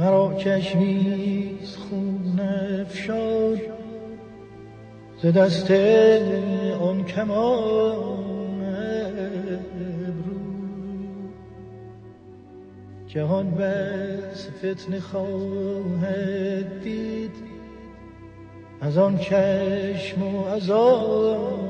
مرا کشمیز خون افشار ز دست آن کمان ابرو. جهان بس فتنه خواهد دید از آن چشم و از آن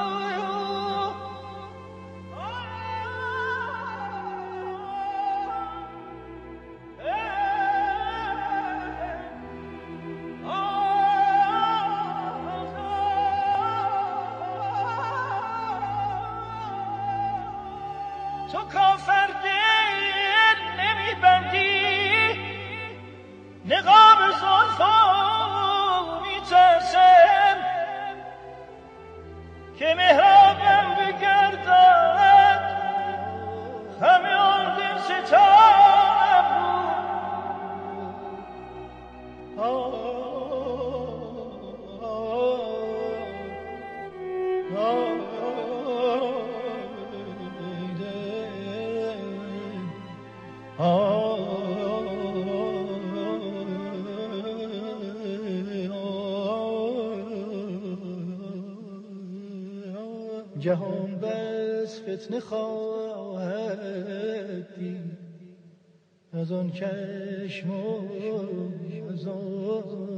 تو کافر دل نمیبندی. نقاب زلفا میترسم که محرابم بگردد. همه آن دل ستانم جهان بس فتنه خواهد دید. از آن چشم و از آن